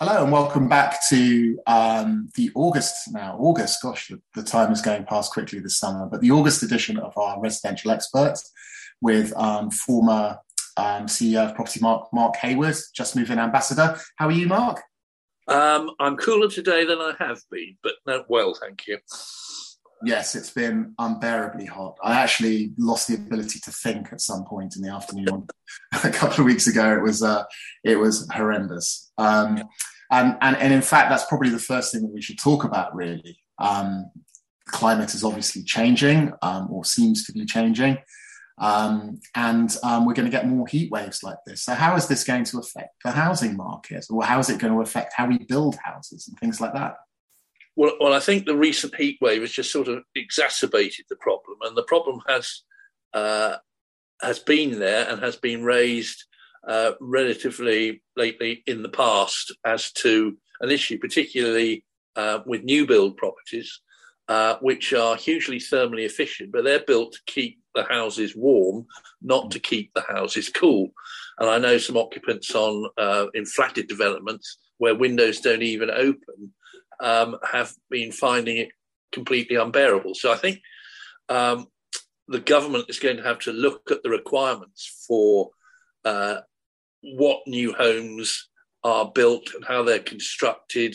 Hello and welcome back to um, the August now. August, gosh, the, the, time is going past quickly this summer, but the August edition of our residential experts with um, former um, CEO of Propertymark, Mark Hayward, just moving ambassador. How are you, Mark? Um, I'm cooler today than I have been, but well, thank you. Yes, it's been unbearably hot. I actually lost the ability to think at some point in the afternoon. a couple of weeks ago, it was uh, it was horrendous. Um, and, and and in fact, that's probably the first thing that we should talk about. Really, um, climate is obviously changing, um, or seems to be changing, um, and um, we're going to get more heat waves like this. So, how is this going to affect the housing market, or how is it going to affect how we build houses and things like that? Well, well, I think the recent heat wave has just sort of exacerbated the problem, and the problem has uh, has been there and has been raised uh, relatively lately in the past as to an issue, particularly uh, with new build properties, uh, which are hugely thermally efficient, but they're built to keep the houses warm, not to keep the houses cool. And I know some occupants on uh, in flatted developments where windows don't even open um, have been finding it completely unbearable. So I think um, the government is going to have to look at the requirements for uh, what new homes are built and how they're constructed.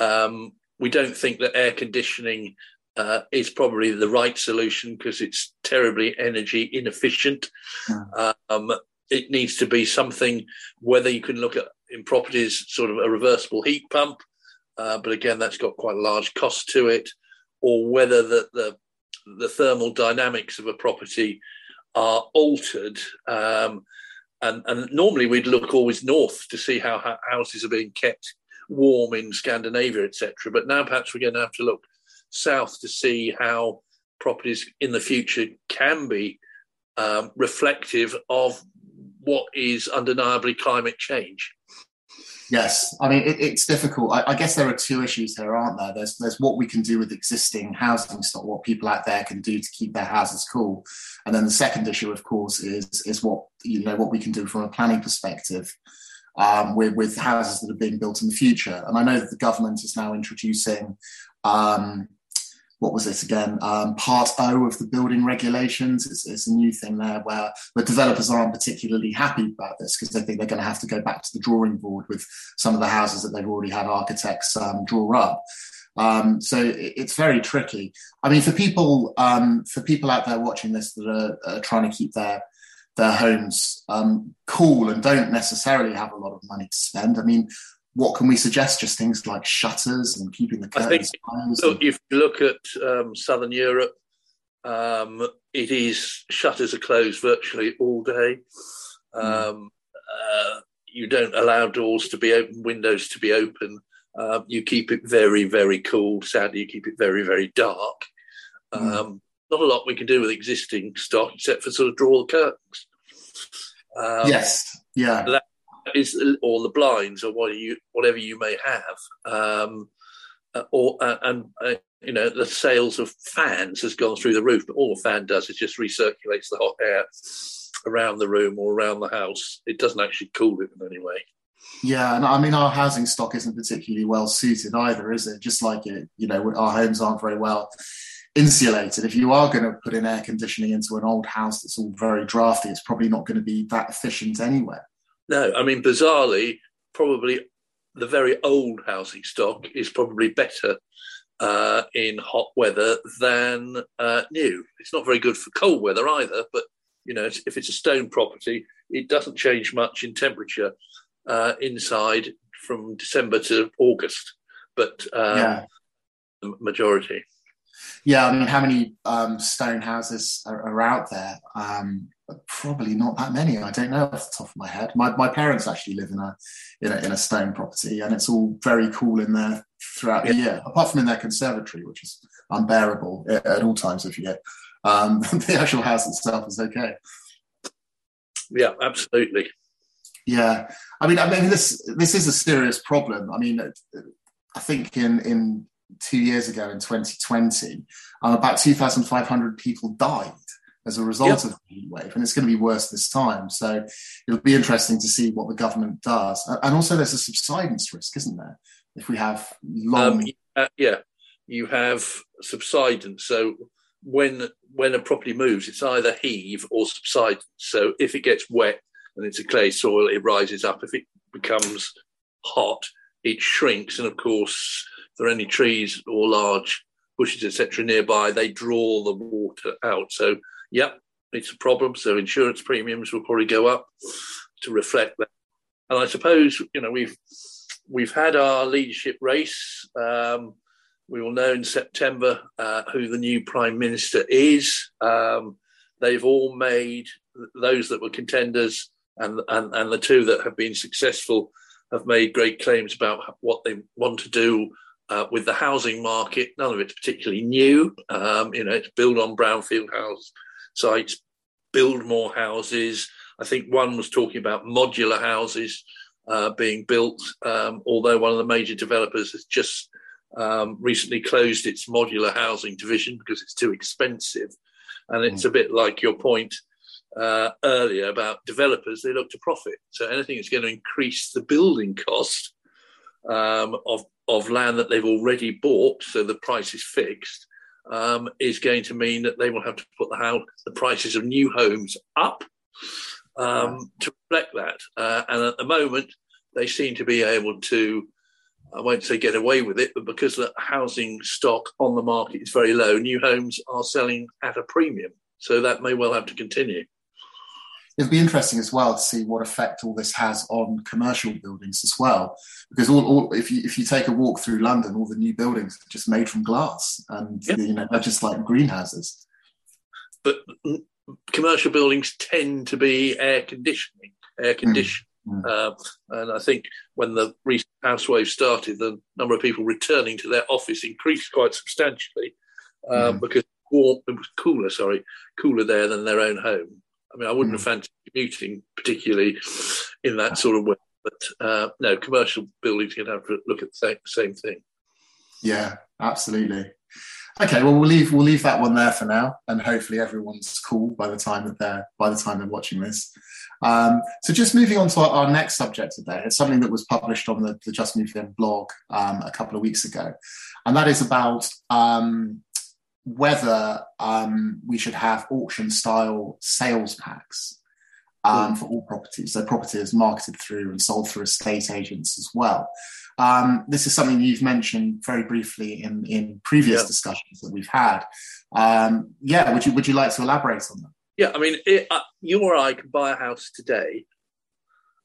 Um, we don't think that air conditioning uh, is probably the right solution because it's terribly energy inefficient. Mm. Um, it needs to be something, whether you can look at in properties, sort of a reversible heat pump, uh, but again, that's got quite a large cost to it, or whether the, the, the thermal dynamics of a property are altered. Um, and, and normally we'd look always north to see how houses are being kept warm in Scandinavia, etc. But now perhaps we're going to have to look south to see how properties in the future can be um, reflective of what is undeniably climate change. Yes, I mean it, it's difficult. I, I, guess there are two issues here, aren't there? There's there's what we can do with existing housing stock, what people out there can do to keep their houses cool, and then the second issue, of course, is is what you know what we can do from a planning perspective um, with with houses that are being built in the future. And I know that the government is now introducing um, what was it again? Um, part O of the building regulations. It's, it's, a new thing there where the developers aren't particularly happy about this because they think they're going to have to go back to the drawing board with some of the houses that they've already had architects um, draw up. Um, so it, it's very tricky. I mean, for people um, for people out there watching this that are, are trying to keep their their homes um, cool and don't necessarily have a lot of money to spend. I mean, what can we suggest? Just things like shutters and keeping the curtains closed. So if you look at um, Southern Europe, um, it is shutters are closed virtually all day. Hmm. Um, uh, you don't allow doors to be open, windows to be open. Uh, you keep it very, very cool. Sadly, you keep it very, very dark. Mm. Not a lot we can do with existing stock except for sort of draw the curtains. Um, yes, yeah. That, is or the blinds or what you whatever you may have, um, uh, or uh, and uh, you know the sales of fans has gone through the roof. But all a fan does is just recirculates the hot air around the room or around the house. It doesn't actually cool it in any way. Yeah, and I mean our housing stock isn't particularly well suited either, is it? Just like it, you know, our homes aren't very well insulated. If you are going to put in air conditioning into an old house that's all very drafty, it's probably not going to be that efficient anyway. No, I mean, bizarrely, probably the very old housing stock is probably better uh, in hot weather than uh, new. It's not very good for cold weather either, but you know, if it's a stone property, it doesn't change much in temperature uh, inside from December to August, but um, yeah. majority. Yeah, I mean, how many um, stone houses are, are out there? Um, probably not that many. I don't know off the top of my head. My, my parents actually live in a, in a in a stone property, and it's all very cool in there throughout yeah. the year. Apart from in their conservatory, which is unbearable at, at all times if you get. Um, the actual house itself is okay. Yeah, absolutely. Yeah, I mean, I mean, this this is a serious problem. I mean, I think in in two years ago in 2020, um, about 2,500 people died as a result yep. of the heat wave, and it's going to be worse this time. So it'll be interesting to see what the government does. And also, there's a subsidence risk, isn't there? If we have long, um, uh, yeah, you have subsidence. So when when a property moves, it's either heave or subsidence. So if it gets wet and it's a clay soil, it rises up. If it becomes hot, it shrinks. And of course, if there are any trees or large bushes, etc., nearby, they draw the water out. So, yep, it's a problem. So insurance premiums will probably go up to reflect that. And I suppose you know we've we've had our leadership race. Um, we will know in September uh, who the new prime minister is. Um, they've all made those that were contenders and, and and the two that have been successful have made great claims about what they want to do uh, with the housing market. None of it's particularly new. Um, you know, it's build on brownfield house sites, build more houses. I think one was talking about modular houses uh, being built, um, although one of the major developers has just um, recently closed its modular housing division because it's too expensive. And it's mm. a bit like your point uh, earlier about developers, they look to profit. So anything that's going to increase the building cost um, of, of land that they've already bought, so the price is fixed, um, is going to mean that they will have to put the, house, the prices of new homes up um, to reflect that. Uh, and at the moment, they seem to be able to I won't say get away with it, but because the housing stock on the market is very low, new homes are selling at a premium. So that may well have to continue. It'll be interesting as well to see what effect all this has on commercial buildings as well, because all, all, if you if you take a walk through London, all the new buildings are just made from glass, and you know they're just like greenhouses. But commercial buildings tend to be air conditioning, air conditioned. Mm. Uh, and I think when the recent house wave started, the number of people returning to their office increased quite substantially uh, mm. because warm, it was cooler, sorry, cooler there than their own home. I mean, I wouldn't mm. have fancied commuting particularly in that sort of way, but uh, no, commercial buildings can have to look at the same thing. Yeah, absolutely. Okay, well we'll leave we'll leave that one there for now, and hopefully everyone's cool by the time that they're by the time they're watching this. Um, so just moving on to our, our, next subject today, it's something that was published on the, the Just Move blog um, a couple of weeks ago, and that is about um, whether um, we should have auction style sales packs um, for all properties. So properties marketed through and sold through estate agents as well. Um, this is something you've mentioned very briefly in, in previous yeah. discussions that we've had. Um, yeah, would you would you like to elaborate on that? Yeah, I mean, it, uh, you or I can buy a house today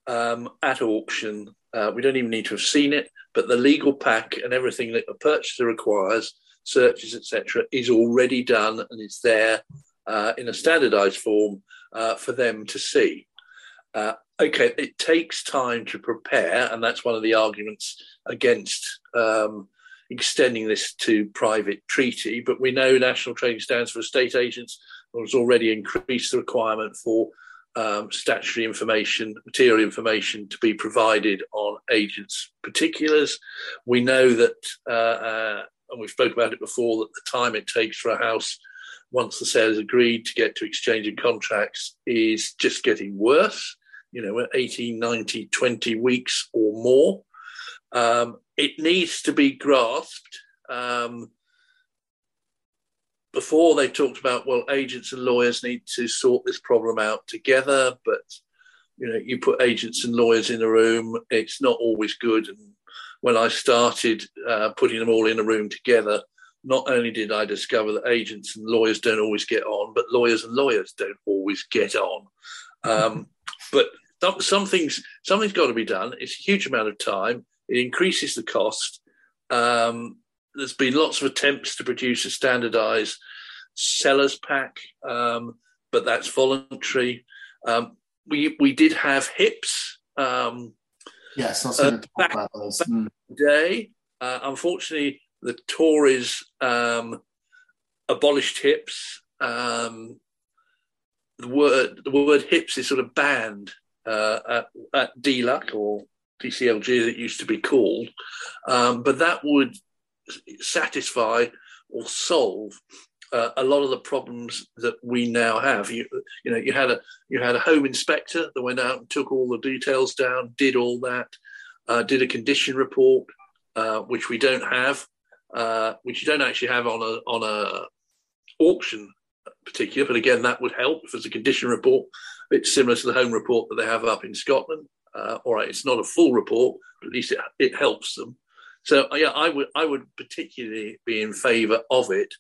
um, at auction. Uh, we don't even need to have seen it, but the legal pack and everything that a purchaser requires, searches, etc., is already done and it's there uh, in a standardised form uh, for them to see. Uh, okay, it takes time to prepare, and that's one of the arguments against um, extending this to private treaty. But we know National Trading Standards for estate agents has already increased the requirement for um, statutory information, material information to be provided on agents' particulars. We know that, uh, uh, and we've spoken about it before, that the time it takes for a house once the sale is agreed to get to exchanging contracts is just getting worse. You know, 18, 90, 20 weeks or more. Um, it needs to be grasped. Um, before they talked about well agents and lawyers need to sort this problem out together but you know you put agents and lawyers in a room it's not always good and when i started uh, putting them all in a room together not only did i discover that agents and lawyers don't always get on but lawyers and lawyers don't always get on um, but something's something's got to be done it's a huge amount of time it increases the cost um, there's been lots of attempts to produce a standardized sellers pack, um, but that's voluntary. Um, we we did have HIPS. Um, yes, I was uh, back, about those. Mm. Day, uh, unfortunately, the Tories um, abolished HIPS. Um, the word the word HIPS is sort of banned uh, at, at DLUHC or DCLG as it used to be called, um, but that would satisfy or solve uh, a lot of the problems that we now have. You, you know, you had a you had a home inspector that went out and took all the details down, did all that, uh, did a condition report, uh, which we don't have, uh, which you don't actually have on a on a auction particular. But again, that would help if there's a condition report. It's similar to the home report that they have up in Scotland. Uh, all right, it's not a full report, but at least it, it helps them. So yeah, I would I would particularly be in favour of it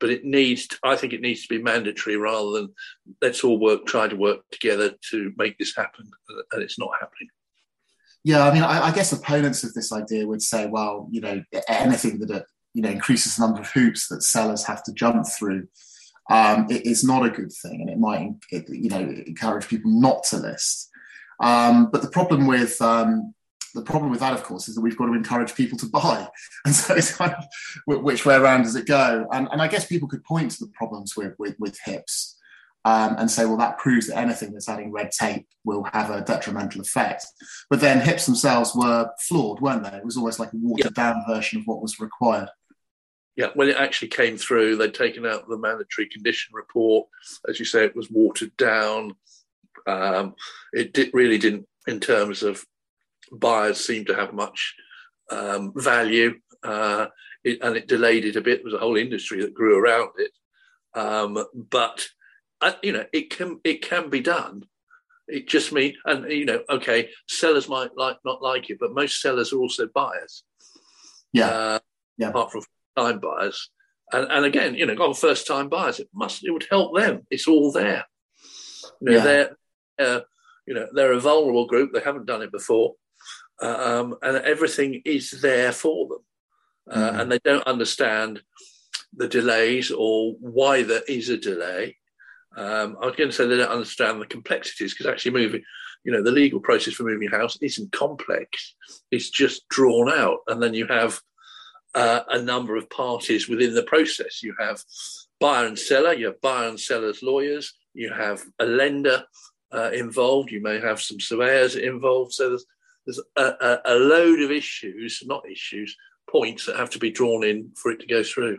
but it needs to, i think it needs to be mandatory rather than let's all work try to work together to make this happen and it's not happening. Yeah i mean I, I, guess opponents of this idea would say well you know anything that uh, you know increases the number of hoops that sellers have to jump through um, it is not a good thing and it might it, you know encourage people not to list. Um, but the problem with um, the problem with that, of course, is that we've got to encourage people to buy. And so it's kind of which way around does it go? And, and I guess people could point to the problems with, with, with HIPS um, and say, well, that proves that anything that's adding red tape will have a detrimental effect. But then HIPS themselves were flawed, weren't they? It was almost like a watered down version of what was required. Yeah, when it actually came through, they'd taken out the mandatory condition report. As you say, it was watered down. Um, it did, really didn't, in terms of buyers seemed to have much um, value, uh, it, and it delayed it a bit. There was a whole industry that grew around it, um, but uh, you know it can it can be done. It just means, and you know, okay, sellers might like not like it, but most sellers are also buyers. Yeah, uh, yeah. Apart from time buyers, and and again, you know, on first time buyers, it must it would help them. It's all there. You know, yeah. they're uh, you know they're a vulnerable group. They haven't done it before um, and everything is there for them. Uh, mm-hmm. And they don't understand the delays or why there is a delay. Um, I was going to say they don't understand the complexities because actually moving, you know, the legal process for moving a house isn't complex. It's just drawn out, and then you have uh, a number of parties within the process. You have buyer and seller. You have buyer and seller's lawyers. You have a lender uh, involved. You may have some surveyors involved. So there's there's a, a, a load of issues, not issues, points that have to be drawn in for it to go through.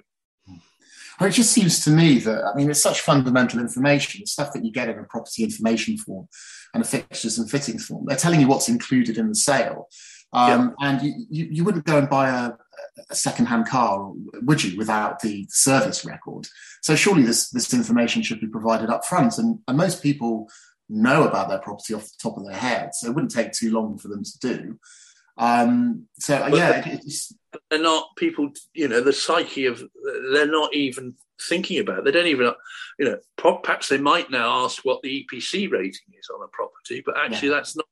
Well, it just seems to me that I mean it's such fundamental information, stuff that you get in a property information form and a fixtures and fittings form. They're telling you what's included in the sale, um, yeah. and you, you, you, wouldn't go and buy a, a second-hand car, would you, without the service record? So surely this this information should be provided up front, and, and most people know about their property off the top of their head. So it wouldn't take too long for them to do. Um, so but yeah, they're, they're not people. You know, the psyche of they're not even thinking about. It. They don't even. You know, perhaps they might now ask what the EPC rating is on a property, but actually yeah. that's not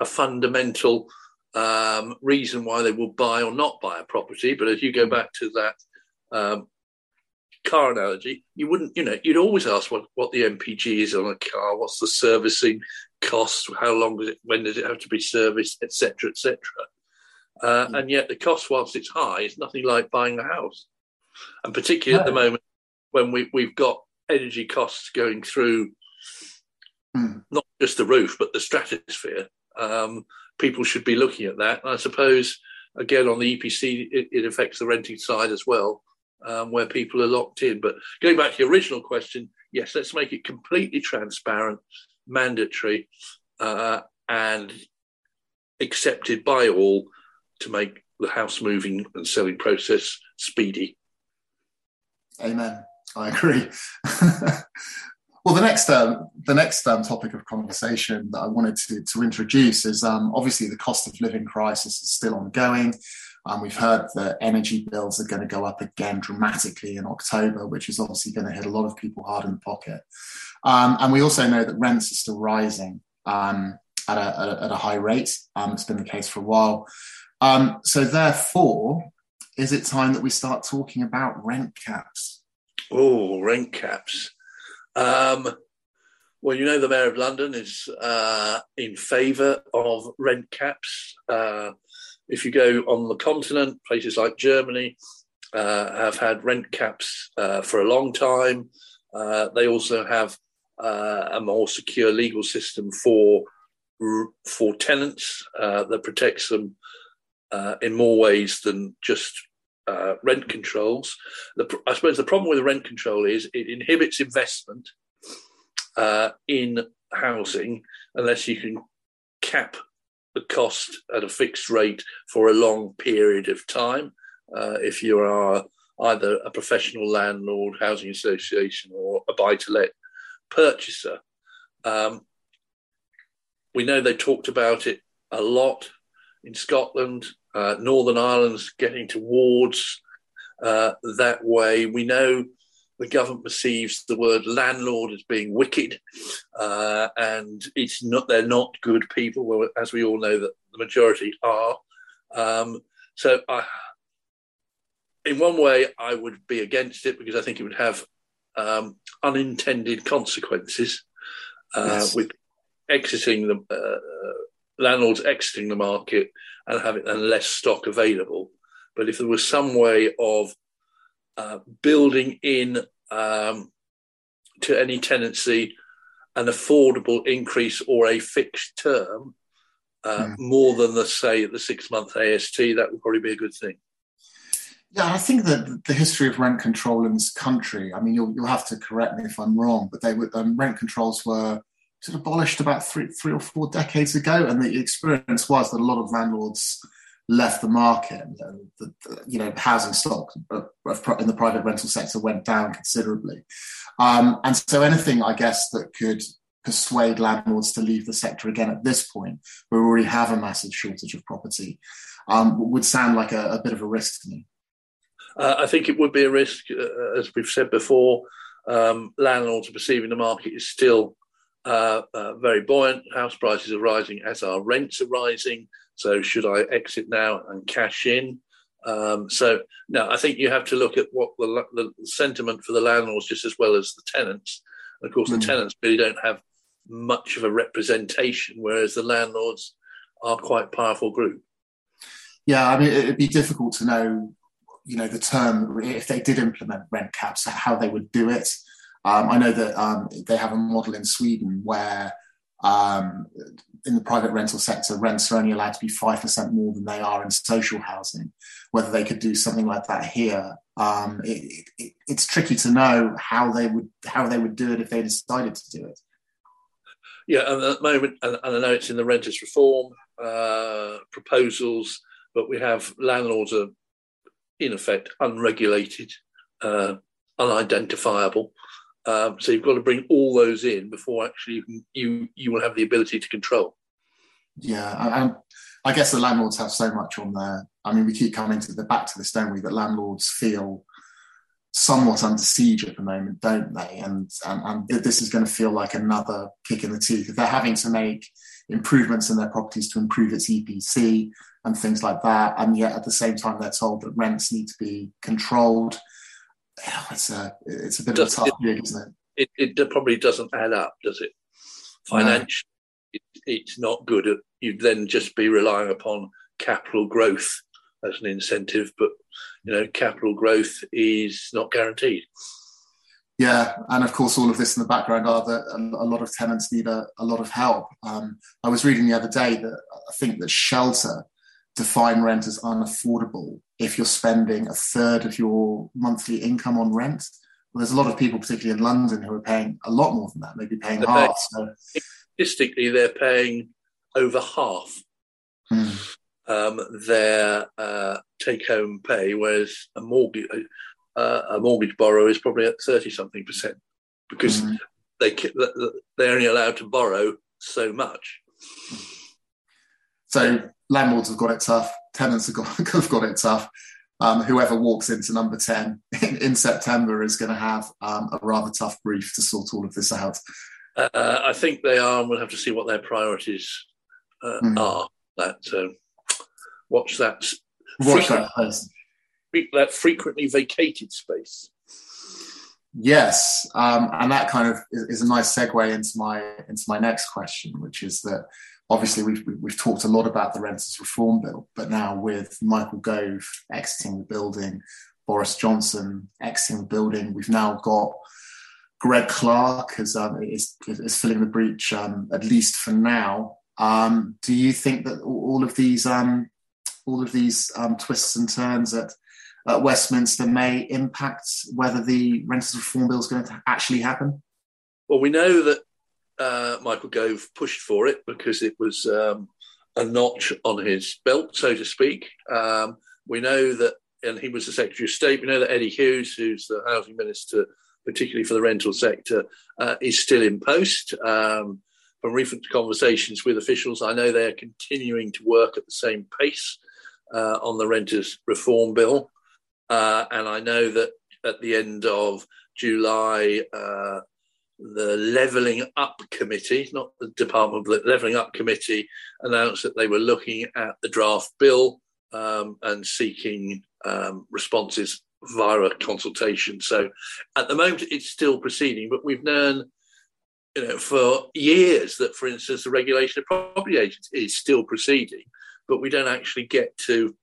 a fundamental um, reason why they will buy or not buy a property. But as you go back to that um, car analogy, you wouldn't, you know, you'd always ask what, what the MPG is on a car, what's the servicing cost, how long does it, when does it have to be serviced, etc., etc. Uh, mm. And yet the cost, whilst it's high, is nothing like buying a house. And particularly at the moment when we, we've got energy costs going through mm. not just the roof, but the stratosphere, um, people should be looking at that. And I suppose, again, on the EPC, it, it affects the renting side as well um, where people are locked in. But going back to the original question, yes, let's make it completely transparent, mandatory, uh, and accepted by all to make the house moving and selling process speedy. Amen. I agree. well, the next um, the next um, topic of conversation that I wanted to, to introduce is um, obviously the cost of living crisis is still ongoing. Um, we've heard that energy bills are going to go up again dramatically in October, which is obviously going to hit a lot of people hard in the pocket. Um, and we also know that rents are still rising um, at, a, at, a, high rate. Um, it's been the case for a while. Um, so, therefore, is it time that we start talking about rent caps? Oh, rent caps. Um, well, you know, the Mayor of London is uh, in favour of rent caps. Uh, if you go on the continent, places like Germany uh, have had rent caps uh, for a long time. Uh, they also have uh, a more secure legal system for for tenants uh, that protects them uh, in more ways than just rent controls. The, I suppose the problem with the rent control is it inhibits investment in housing unless you can cap the cost at a fixed rate for a long period of time. Uh, if you are either a professional landlord, housing association, or a buy to let purchaser. Um, we know they talked about it a lot in Scotland. Uh, Northern Ireland's getting towards uh, that way. We know the government perceives the word landlord as being wicked, uh, and it's not. They're not good people, well, as we all know that the majority are. Um, so, I, in one way, I would be against it because I think it would have um, unintended consequences uh, yes. with exiting the uh, landlords exiting the market and having and less stock available. But if there was some way of uh, building in um, to any tenancy an affordable increase or a fixed term uh, yeah. more than the say the six month AST, that would probably be a good thing. Yeah, I think that the history of rent control in this country, I mean, you'll, you'll have to correct me if I'm wrong, but they were, um, rent controls were sort of abolished about three, three or four decades ago. And the experience was that a lot of landlords left the market. The, the, you know, housing stock in the private rental sector went down considerably. Um, and so anything, I guess, that could persuade landlords to leave the sector again at this point, where we already have a massive shortage of property, um, would sound like a, a, bit of a risk to me. Uh, I think it would be a risk, uh, as we've said before. Um, landlords are perceiving the market is still uh, uh, very buoyant. House prices are rising as our rents are rising. So should I exit now and cash in? Um, so no, I think you have to look at what the, the, sentiment for the landlords just as well as the tenants. And of course, mm. the tenants really don't have much of a representation, whereas the landlords are quite a powerful group. Yeah, I mean, it'd be difficult to know, you know, the term if they did implement rent caps, how they would do it. Um, I know that um, they have a model in Sweden where um, in the private rental sector, rents are only allowed to be 5% more than they are in social housing. Whether they could do something like that here, um, it, it, it's tricky to know how they would how they would do it if they decided to do it. Yeah, and at the moment, and, I know it's in the renters reform uh, proposals, but we have landlords are in effect unregulated, uh, unidentifiable. Um, so you've got to bring all those in before actually you can, you, you will have the ability to control. Yeah, and I guess the landlords have so much on there. I mean, we keep coming to the back to this, don't we? That landlords feel somewhat under siege at the moment, don't they? And and, and this is going to feel like another kick in the teeth. If they're having to make improvements in their properties to improve its EPC and things like that, and yet at the same time they're told that rents need to be controlled it's a it's a bit does, of a tough it, gig, isn't it? it? It probably doesn't add up, does it? Financially, no. it, it's not good. At, you'd then just be relying upon capital growth as an incentive, but you know, capital growth is not guaranteed. Yeah, and of course, all of this in the background are that a, lot of tenants need a, a lot of help. Um, I was reading the other day that I think that shelter define rent as unaffordable if you're spending a third of your monthly income on rent. Well, there's a lot of people, particularly in London, who are paying a lot more than that, maybe paying they're half. Paying, so. Statistically, they're paying over half hmm. um, their uh, take-home pay, whereas a mortgage uh, a mortgage borrower is probably at thirty something percent because hmm. they they're only allowed to borrow so much. So landlords have got it tough, tenants have got, have got it tough. Um, whoever walks into number 10 in, in September is going to have um, a rather tough brief to sort all of this out. Uh, I think they are, and we'll have to see what their priorities uh, mm. are. That um, watch that. Watch that. That frequently vacated space. Yes, um, and that kind of is, is, a nice segue into my into my next question, which is that obviously we've, we've talked a lot about the renters reform bill, but now with Michael Gove exiting the building, Boris Johnson exiting the building, we've now got Greg Clark as, um, is, is filling the breach, um, at least for now. Um, do you think that all of these um, all of these um, twists and turns at at Westminster may impact whether the renters reform bill is going to actually happen? Well, we know that uh, Michael Gove pushed for it because it was um, a notch on his belt, so to speak. Um, we know that, and he was the Secretary of State. We know that Eddie Hughes, who's the housing minister, particularly for the rental sector, uh, is still in post. Um, from recent conversations with officials, I know they're continuing to work at the same pace uh, on the renters reform bill. Uh, and I know that at the end of July, uh, the Levelling Up Committee, not the Department, but Levelling Up Committee, announced that they were looking at the draft bill um, and seeking um, responses via a consultation. So at the moment, it's still proceeding, but we've known you know, for years that, for instance, the regulation of property agents is still proceeding, but we don't actually get to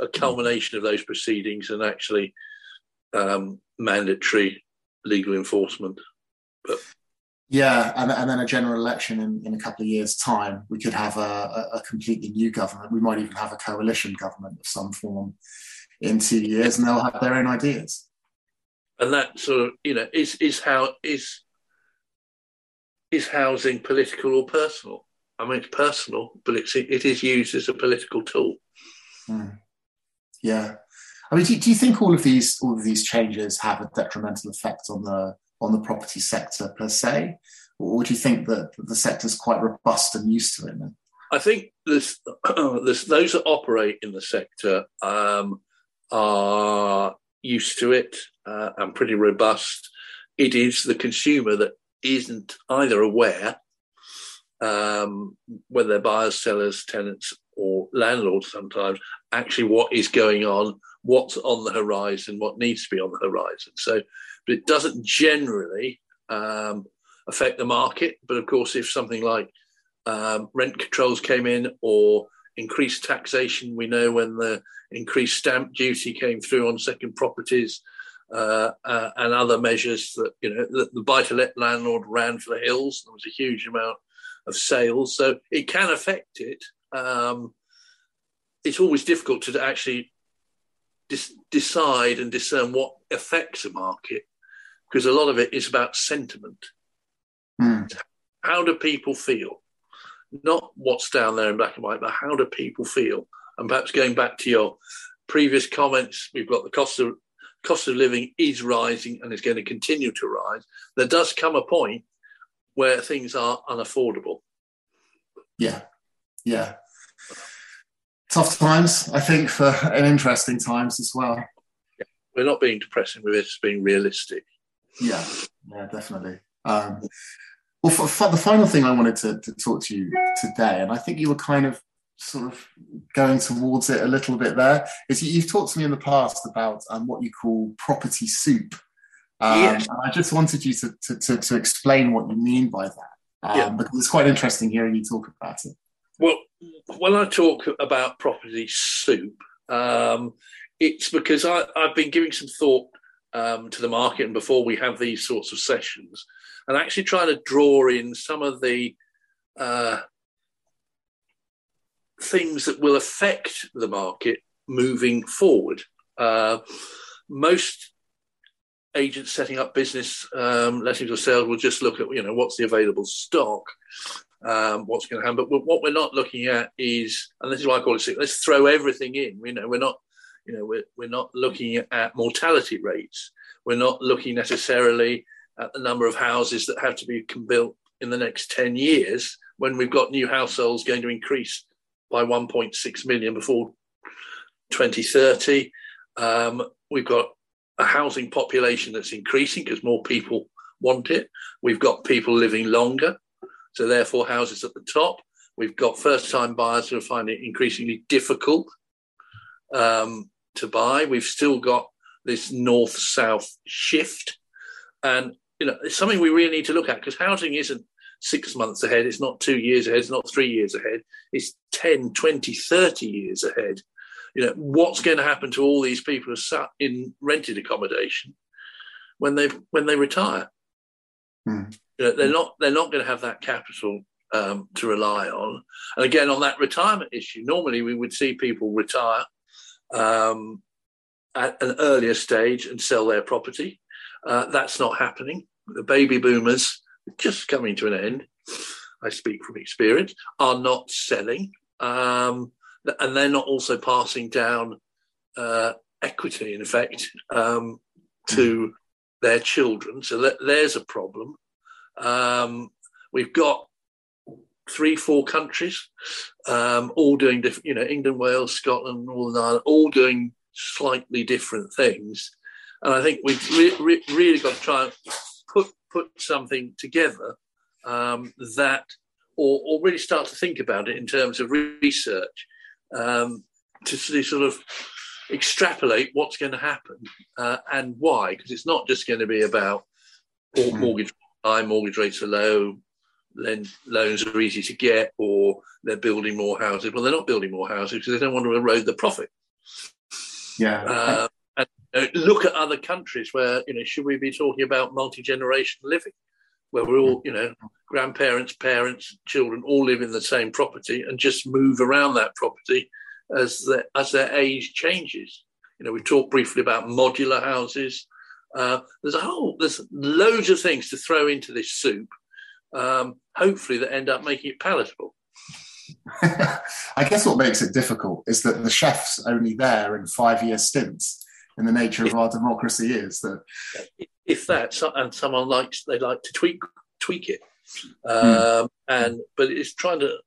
a culmination of those proceedings and actually um, mandatory legal enforcement. Yeah, and, and then a general election in, in a couple of years' time, we could have a, a, completely new government. We might even have a coalition government of some form in two years, and they'll have their own ideas. And that sort of, you know, is is how is is housing political or personal? I mean, it's personal, but it's it is used as a political tool. Hmm. Yeah, I mean, do, do you think all of these all of these changes have a detrimental effect on the on the property sector per se, or do you think that the sector is quite robust and used to it? I think there's, there's those that operate in the sector um, are used to it uh, and pretty robust. It is the consumer that isn't either aware, um, whether they're buyers, sellers, tenants, or landlords sometimes, actually what is going on, what's on the horizon, what needs to be on the horizon. So, but it doesn't generally um, affect the market. But of course, if something like um, rent controls came in or increased taxation, we know when the increased stamp duty came through on second properties, uh, uh, and other measures that you know the, buy-to-let landlord ran for the hills. There was a huge amount of sales, so it can affect it. Um, it's always difficult to actually dis- decide and discern what affects a market because a lot of it is about sentiment. Mm. How do people feel? Not what's down there in black and white, but how do people feel? And perhaps going back to your previous comments, we've got the cost of cost of living is rising and is going to continue to rise, there does come a point where things are unaffordable. Yeah, yeah. Tough times, I think, for an interesting times as well. Yeah. We're not being depressing with it, it's being realistic. Yeah, yeah, definitely. Um, well, for, for the final thing I wanted to, to talk to you today, and I think you were kind of sort of going towards it a little bit there is you've talked to me in the past about um, what you call property soup. Um, yes. And I just wanted you to, to, to, to, explain what you mean by that. Um, yeah. Because it's quite interesting hearing you talk about it. Well, when I talk about property soup, um, it's because I, have been giving some thought um, to the market and before we have these sorts of sessions and actually trying to draw in some of the uh, things that will affect the market moving forward. Uh, most agents setting up business um, lettings or sales will just look at you know what's the available stock, um, what's going to happen. But what we're not looking at is, and this is why I call it, let's throw everything in. You know, we're not, you know, we're we're not looking at mortality rates. We're not looking necessarily at the number of houses that have to be built in the next ten years when we've got new households going to increase by 1.6 million before 2030. Um, we've got a housing population that's increasing because more people want it. We've got people living longer, so therefore houses at the top. We've got first-time buyers who are finding it increasingly difficult um, to buy. We've still got this north-south shift, and you know it's something we really need to look at because housing isn't six months ahead. It's not two years ahead. It's not three years ahead. It's 10, 20, 30 years ahead. You know, what's going to happen to all these people who sat in rented accommodation when they when they retire? Mm. You know, they're not they're not going to have that capital um, to rely on. And again, on that retirement issue, normally we would see people retire um, at an earlier stage and sell their property. Uh, that's not happening. The baby boomers, just coming to an end, I speak from experience, are not selling. Um, and they're not also passing down uh, equity, in effect, um, to their children. So that, there's a problem. Um, we've got three, four countries, um, all doing different, you know, England, Wales, Scotland, Northern Ireland, all doing slightly different things. And I think we've re- re- really got to try and put put something together um, that, or, or really start to think about it in terms of research um, to sort of extrapolate what's going to happen uh, and why, because it's not just going to be about hmm. mortgage high, mortgage rates are low, then loans are easy to get, or they're building more houses. Well, they're not building more houses because they don't want to erode the profit. Yeah. Uh, and uh, look at other countries where you know should we be talking about multi generation living, where we're all you know grandparents, parents, children all live in the same property and just move around that property as the, as their age changes. You know, we talked briefly about modular houses. Uh, there's a whole there's loads of things to throw into this soup. Um, hopefully, that end up making it palatable. I guess what makes it difficult is that the chef's only there in five year stints. in the nature of our democracy is that if that and someone likes they like to tweak tweak it, hmm. um, mm. and but it's trying to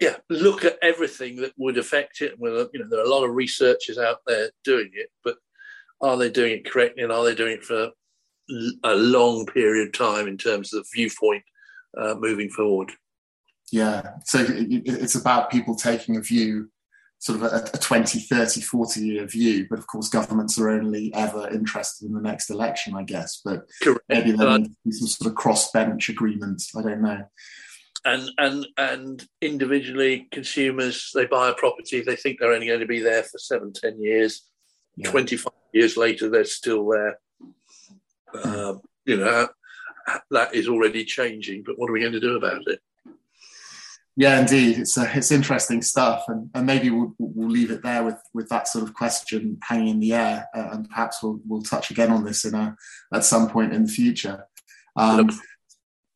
yeah look at everything that would affect it. Well, you know there are a lot of researchers out there doing it, but are they doing it correctly and are they doing it for a long period of time in terms of the viewpoint uh, moving forward? Yeah. So it's about people taking a view, sort of a, a 20, 30, 40 year view. But of course, governments are only ever interested in the next election, I guess. But Correct. maybe there needs to be some sort of cross bench agreement. I don't know. And, and and individually, consumers they buy a property, they think they're only going to be there for seven, ten years. Yeah. Twenty five years later, they're still there. Uh, you know that is already changing. But what are we going to do about it? Yeah, indeed, it's uh, it's interesting stuff, and, and maybe we'll, we'll leave it there with, with that sort of question hanging in the air, uh, and perhaps we'll we'll touch again on this in a at some point in the future. Um,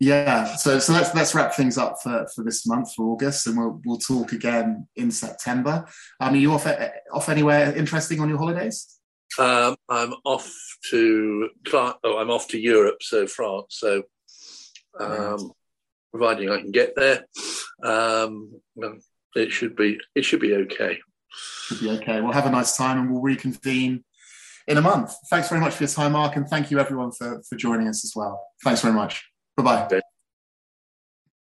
yeah, so so let's let's wrap things up for, for this month for August, and we'll we'll talk again in September. Um, are you off off anywhere interesting on your holidays? Um, I'm off to oh, I'm off to Europe, so France. So um, providing I can get there. Um, it should be it should be okay. Should be okay. We'll have a nice time and we'll reconvene in a month. Thanks very much for your time, Mark, and thank you everyone for, for joining us as well. Thanks very much. Bye bye.